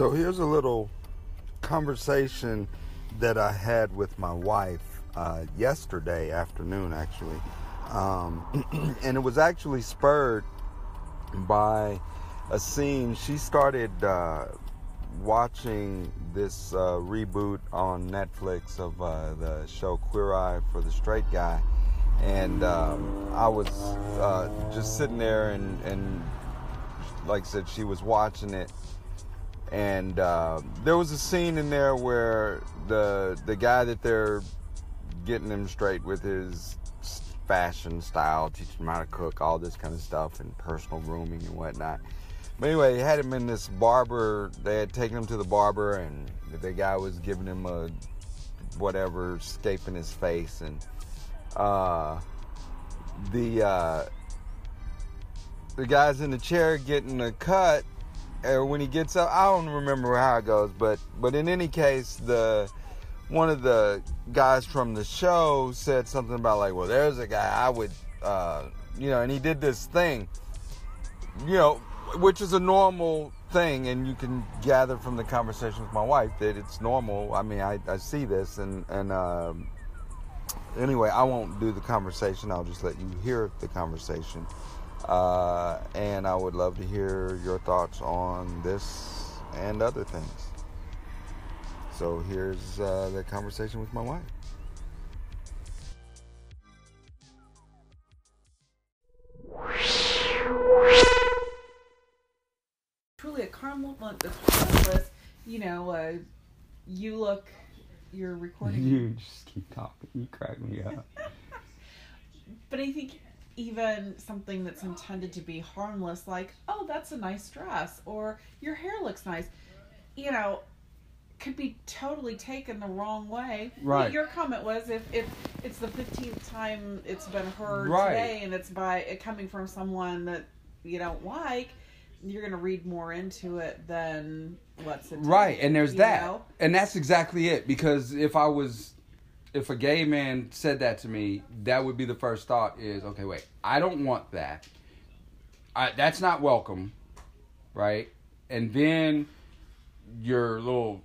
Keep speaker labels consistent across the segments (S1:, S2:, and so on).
S1: So here's a little conversation that I had with my wife uh, yesterday afternoon, actually. Um, and it was actually spurred by a scene. She started uh, watching this uh, reboot on Netflix of uh, the show Queer Eye for the Straight Guy. And um, I was uh, just sitting there, and, and like I said, she was watching it and uh, there was a scene in there where the the guy that they're getting him straight with his fashion style, teaching him how to cook, all this kind of stuff, and personal grooming and whatnot. But anyway, he had him in this barber. They had taken him to the barber, and the guy was giving him a whatever, scaping his face, and uh, the uh, the guy's in the chair getting a cut or when he gets up. I don't remember how it goes, but but in any case, the one of the guys from the show said something about like, well, there's a guy I would, uh, you know, and he did this thing, you know, which is a normal thing, and you can gather from the conversation with my wife that it's normal. I mean, I, I see this, and and um, anyway, I won't do the conversation. I'll just let you hear the conversation. Uh, and I would love to hear your thoughts on this and other things. So here's uh, the conversation with my wife.
S2: Truly a caramel, harmless. You know, uh, you look. You're recording.
S3: You just keep talking. You crack me up.
S2: but I think even something that's intended to be harmless, like, oh, that's a nice dress, or your hair looks nice, you know, could be totally taken the wrong way.
S3: Right.
S2: Your comment was if, if it's the 15th time it's been heard
S3: Right.
S2: today and it's by it coming from someone that you don't like, you're going to read more into it than what's intended.
S3: Right, and there's that.
S2: know?
S3: And that's exactly it. Because if I was if a gay man said that to me, that would be the first thought is, okay, wait, I don't want that. I, that's not welcome, right? And then your little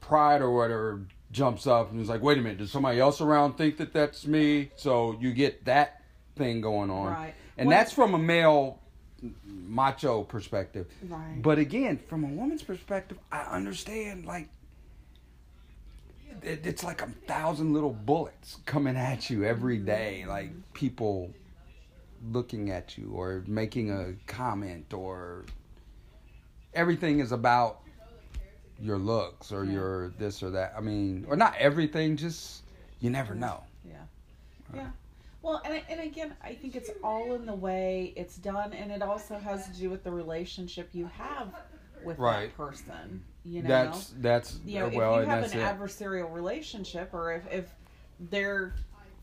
S3: pride or whatever jumps up and is like, wait a minute, does somebody else around think that that's me? So you get that thing going on.
S2: Right.
S3: And
S2: Well-
S3: that's from a male macho perspective.
S2: Right.
S3: But again, from a woman's perspective, I understand like it, it's like a thousand little bullets coming at you every day, like people looking at you or making a comment or everything is about your looks or
S2: Yeah.
S3: your this or that. I mean, or not everything, just you never know.
S2: Yeah. Uh. Yeah. Well, and, and again, I think it's all in the way it's done, and it also has to do with the relationship you have with
S3: Right.
S2: that person. You know,
S3: That's that's
S2: you know,
S3: well,
S2: if you have an
S3: it.
S2: adversarial relationship, or if if they're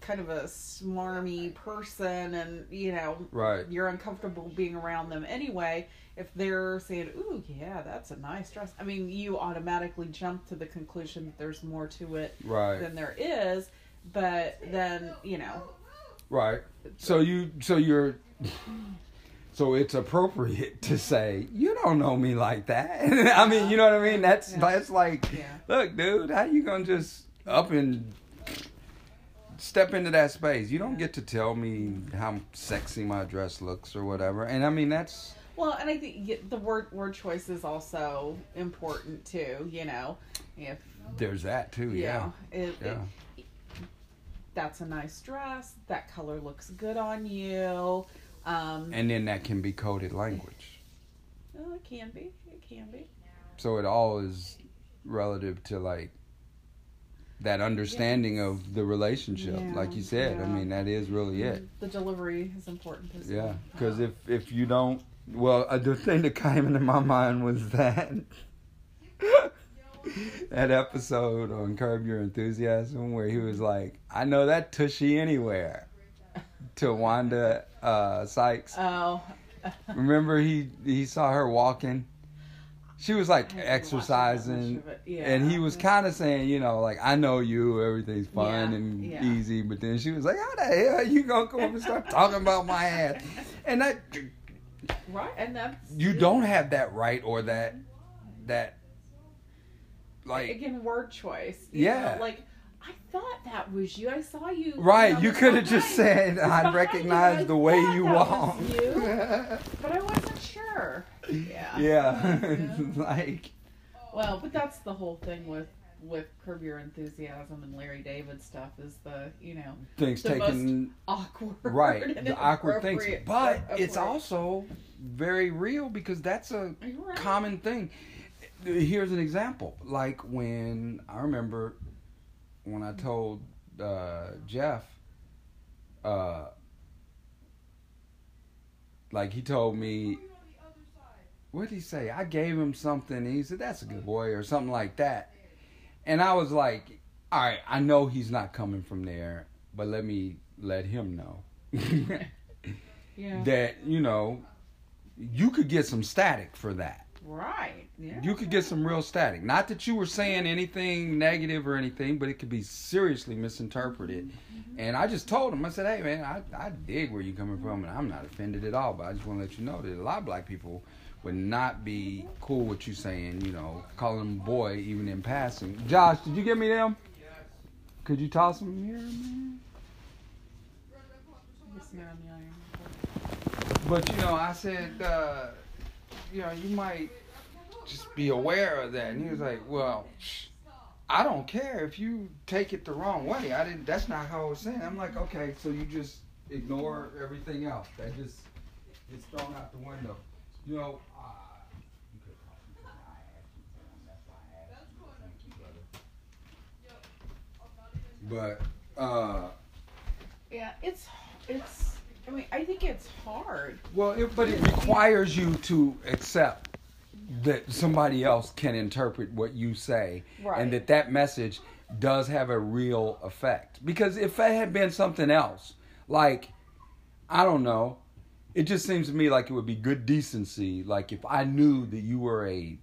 S2: kind of a smarmy person, and you know,
S3: Right.
S2: you're uncomfortable being around them anyway. If they're saying, "Ooh, yeah, that's a nice dress," I mean, you automatically jump to the conclusion that there's more to it
S3: Right.
S2: than there is. But then, you know,
S3: Right. So you so you're so it's appropriate to say you don't know me like that. I mean, you know what I mean? That's
S2: Yeah.
S3: that's like
S2: Yeah.
S3: look, dude, how you going to just up and step into that space? You don't get to tell me how sexy my dress looks or whatever. And I mean, that's
S2: Well, and I think the word word choice is also important too. You know, if
S3: there's that too, yeah.
S2: yeah, it,
S3: Yeah.
S2: it- that's a nice dress. That color looks good on you. Um,
S3: And then that can be coded language.
S2: oh, it can be. It can be.
S3: So it all is relative to like that understanding of the relationship.
S2: Yeah,
S3: like you said, I mean that is really it.
S2: The delivery is important as
S3: Yeah, because if if you don't, well, uh, the thing that came into my mind was that that episode on Curb Your Enthusiasm where he was like, "I know that tushy anywhere," to Wanda uh, Sykes.
S2: Oh.
S3: Remember he he saw her walking. She was like
S2: I haven't watched that much
S3: exercising.
S2: Yeah.
S3: and he was kind of saying, you know, like I know you, everything's fun
S2: Yeah,
S3: and
S2: yeah.
S3: easy. But then she was like, "How the hell are you gonna come up and start talking about my ass?" And that
S2: right, and that's
S3: you don't have that right or that that like
S2: again word choice.
S3: Yeah.
S2: know, like I thought that was you. I saw you.
S3: right. You could have just said I
S2: behind you.
S3: recognize
S2: I
S3: the way you walk.
S2: you, but I wasn't sure. Yeah.
S3: yeah, like
S2: Well, but that's the whole thing with with Curb Your Enthusiasm and Larry David stuff is the you know
S3: things
S2: The
S3: taken
S2: awkward
S3: right the awkward things, but it's also very real because that's a
S2: right.
S3: common thing. Here's an example. Like when I remember when I told uh, Jeff, uh, like he told me, what did he say? I gave him something. And he said, "That's a good boy" or something like that. And I was like, "All right, I know he's not coming from there, but let me let him know."
S2: Yeah.
S3: that you know you could get some static for that
S2: right. Yeah.
S3: you could get some real static not that you were saying anything negative or anything but it could be seriously misinterpreted and i just told him i said hey man I, I dig where you're coming from and i'm not offended at all but i just want to let you know that a lot of black people would not be cool with you saying you know calling him boy even in passing josh did you get me them Yes. could you toss them here man
S2: Yes, ma'am, yeah, yeah.
S3: But you know, I said, uh, you know, you might just be aware of that. And he was like, well, I don't care if you take it the wrong way. I didn't. That's not how I was saying. I'm like, okay, so you just ignore everything else. That just gets thrown out the window. You know. Uh, you could call me, but I asked you to, and that's why I asked you. Thank you, brother. But uh,
S2: Yeah, it's it's. I mean, I think it's hard.
S3: Well, it, but it requires you to accept that somebody else can interpret what you say,
S2: Right.
S3: and that that message does have a real effect. Because if it had been something else, like I don't know, it just seems to me like it would be good decency. Like if I knew that you were a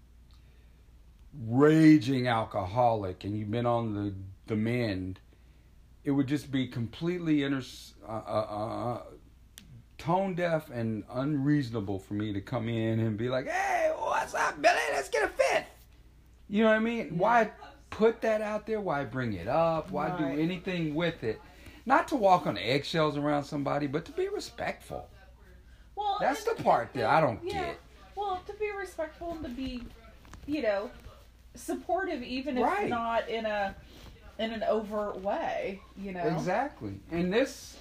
S3: raging alcoholic and you've been on the the mend, it would just be completely inter- uh, uh, uh, tone deaf and unreasonable for me to come in and be like, "Hey, what's up, Billy? Let's get a fifth. You know what I mean? Why put that out there? Why bring it up? Why
S2: Right.
S3: do anything with it? Not to walk on eggshells around somebody, but to be respectful.
S2: Well,
S3: That's the part that I don't
S2: yeah.
S3: get.
S2: Well, to be respectful and to be, you know, supportive, even if
S3: Right.
S2: not in a in an overt way. You know.
S3: Exactly. And this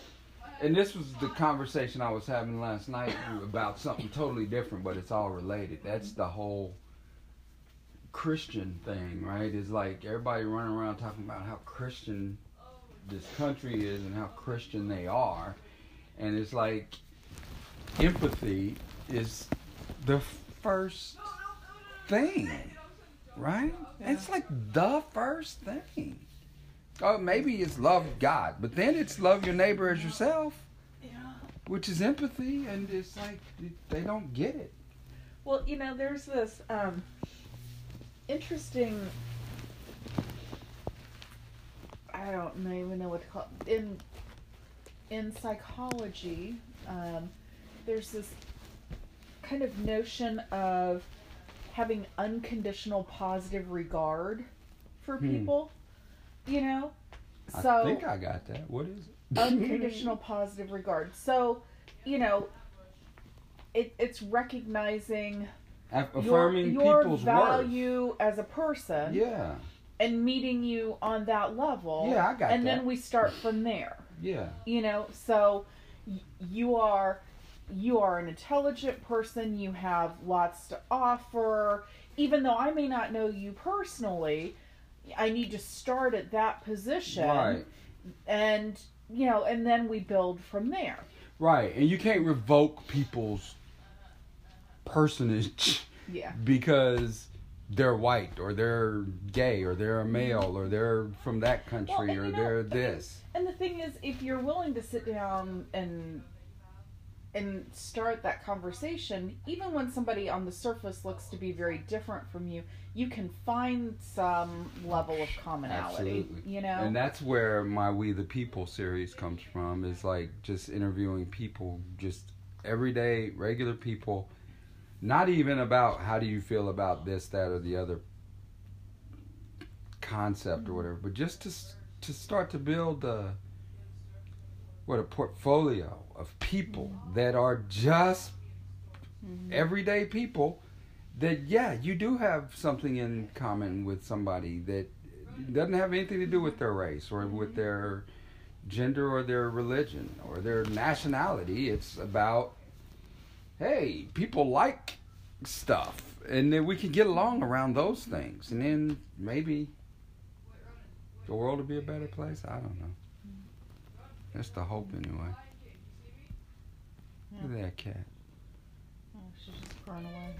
S3: and this was the conversation I was having last night about something totally different, but it's all related. That's the whole Christian thing, right? Is like everybody running around talking about how Christian this country is and how Christian they are. And it's like empathy is the first thing, right? It's like the first thing. Oh, maybe it's love God, but then it's love your neighbor as yourself,
S2: Yeah.
S3: which is empathy, and it's like they don't get it.
S2: Well, you know, there's this um, interesting. I don't know- even know what to call it. in in psychology. Um, there's this kind of notion of having unconditional positive regard for
S3: Hmm.
S2: people. You know, so
S3: I think I got that. What is it?
S2: unconditional positive regard. So, you know, it, it's recognizing
S3: Aff-
S2: your,
S3: affirming
S2: your
S3: people's
S2: value as a person
S3: Yeah,
S2: and meeting you on that level.
S3: Yeah, I got
S2: And
S3: that.
S2: then we start from there.
S3: yeah,
S2: You know, so you are you are an intelligent person, you have lots to offer. Even though I may not know you personally, I need to start at that position.
S3: right,
S2: And you know, and then we build from there.
S3: right. And you can't revoke people's personage
S2: Yeah.
S3: because they're white or they're gay or they're a mm-hmm. male or they're from that country
S2: Well,
S3: or
S2: know,
S3: they're this.
S2: And the thing is, if you're willing to sit down and and start that conversation, even when somebody on the surface looks to be very different from you, you can find some level of commonality.
S3: Absolutely.
S2: You know,
S3: And that's where my We the People series comes from is like just interviewing people, just everyday, regular people. Not even about how do you feel about this, that, or the other concept or mm-hmm. whatever, but just to to start to build a what a portfolio of people that are just mm-hmm. everyday people that yeah you do have something in common with somebody that doesn't have anything to do with their race or with their gender or their religion or their nationality. It's about hey people like stuff and then we can get along around those things. And then maybe the world will be a better place. I don't know. That's the hope anyway yeah. look at that cat
S2: oh, she's just crying away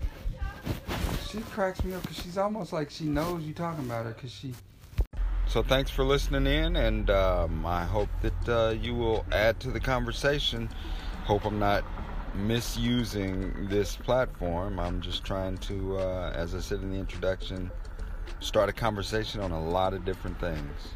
S3: she cracks me up because she's almost like she knows you talking about her because she.
S1: So thanks for listening in, and um, I hope that uh, you will add to the conversation. Hope I'm not misusing this platform. I'm just trying to, uh, as I said in the introduction, start a conversation on a lot of different things.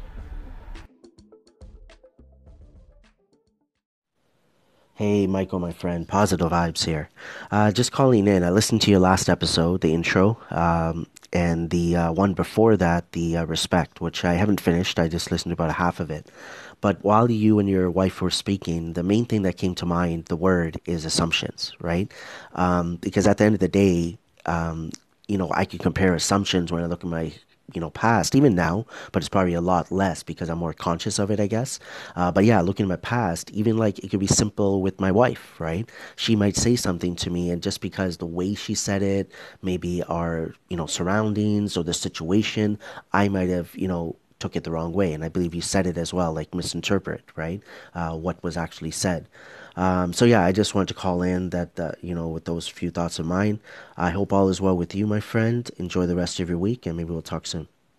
S4: Hey, Michael, my friend. Positive vibes here. Uh, just calling in. I listened to your last episode, the intro, um, and the uh, one before that, the uh, respect, which I haven't finished. I just listened to about half of it. But while you and your wife were speaking, the main thing that came to mind, the word, is assumptions, right? Um, because at the end of the day, um, you know, I can compare assumptions when I look at my you know past even now but it's probably a lot less because i'm more conscious of it i guess. Uh, but yeah looking at my past even like it could be simple with my wife right? She might say something to me and just because the way she said it maybe our you know surroundings or the situation i might have you know took it the wrong way and i believe you said it as well like misinterpret right uh, what was actually said um, so yeah, I just wanted to call in that uh, you know with those few thoughts of mine. I hope all is well with you, my friend. Enjoy the rest of your week, and maybe we'll talk soon.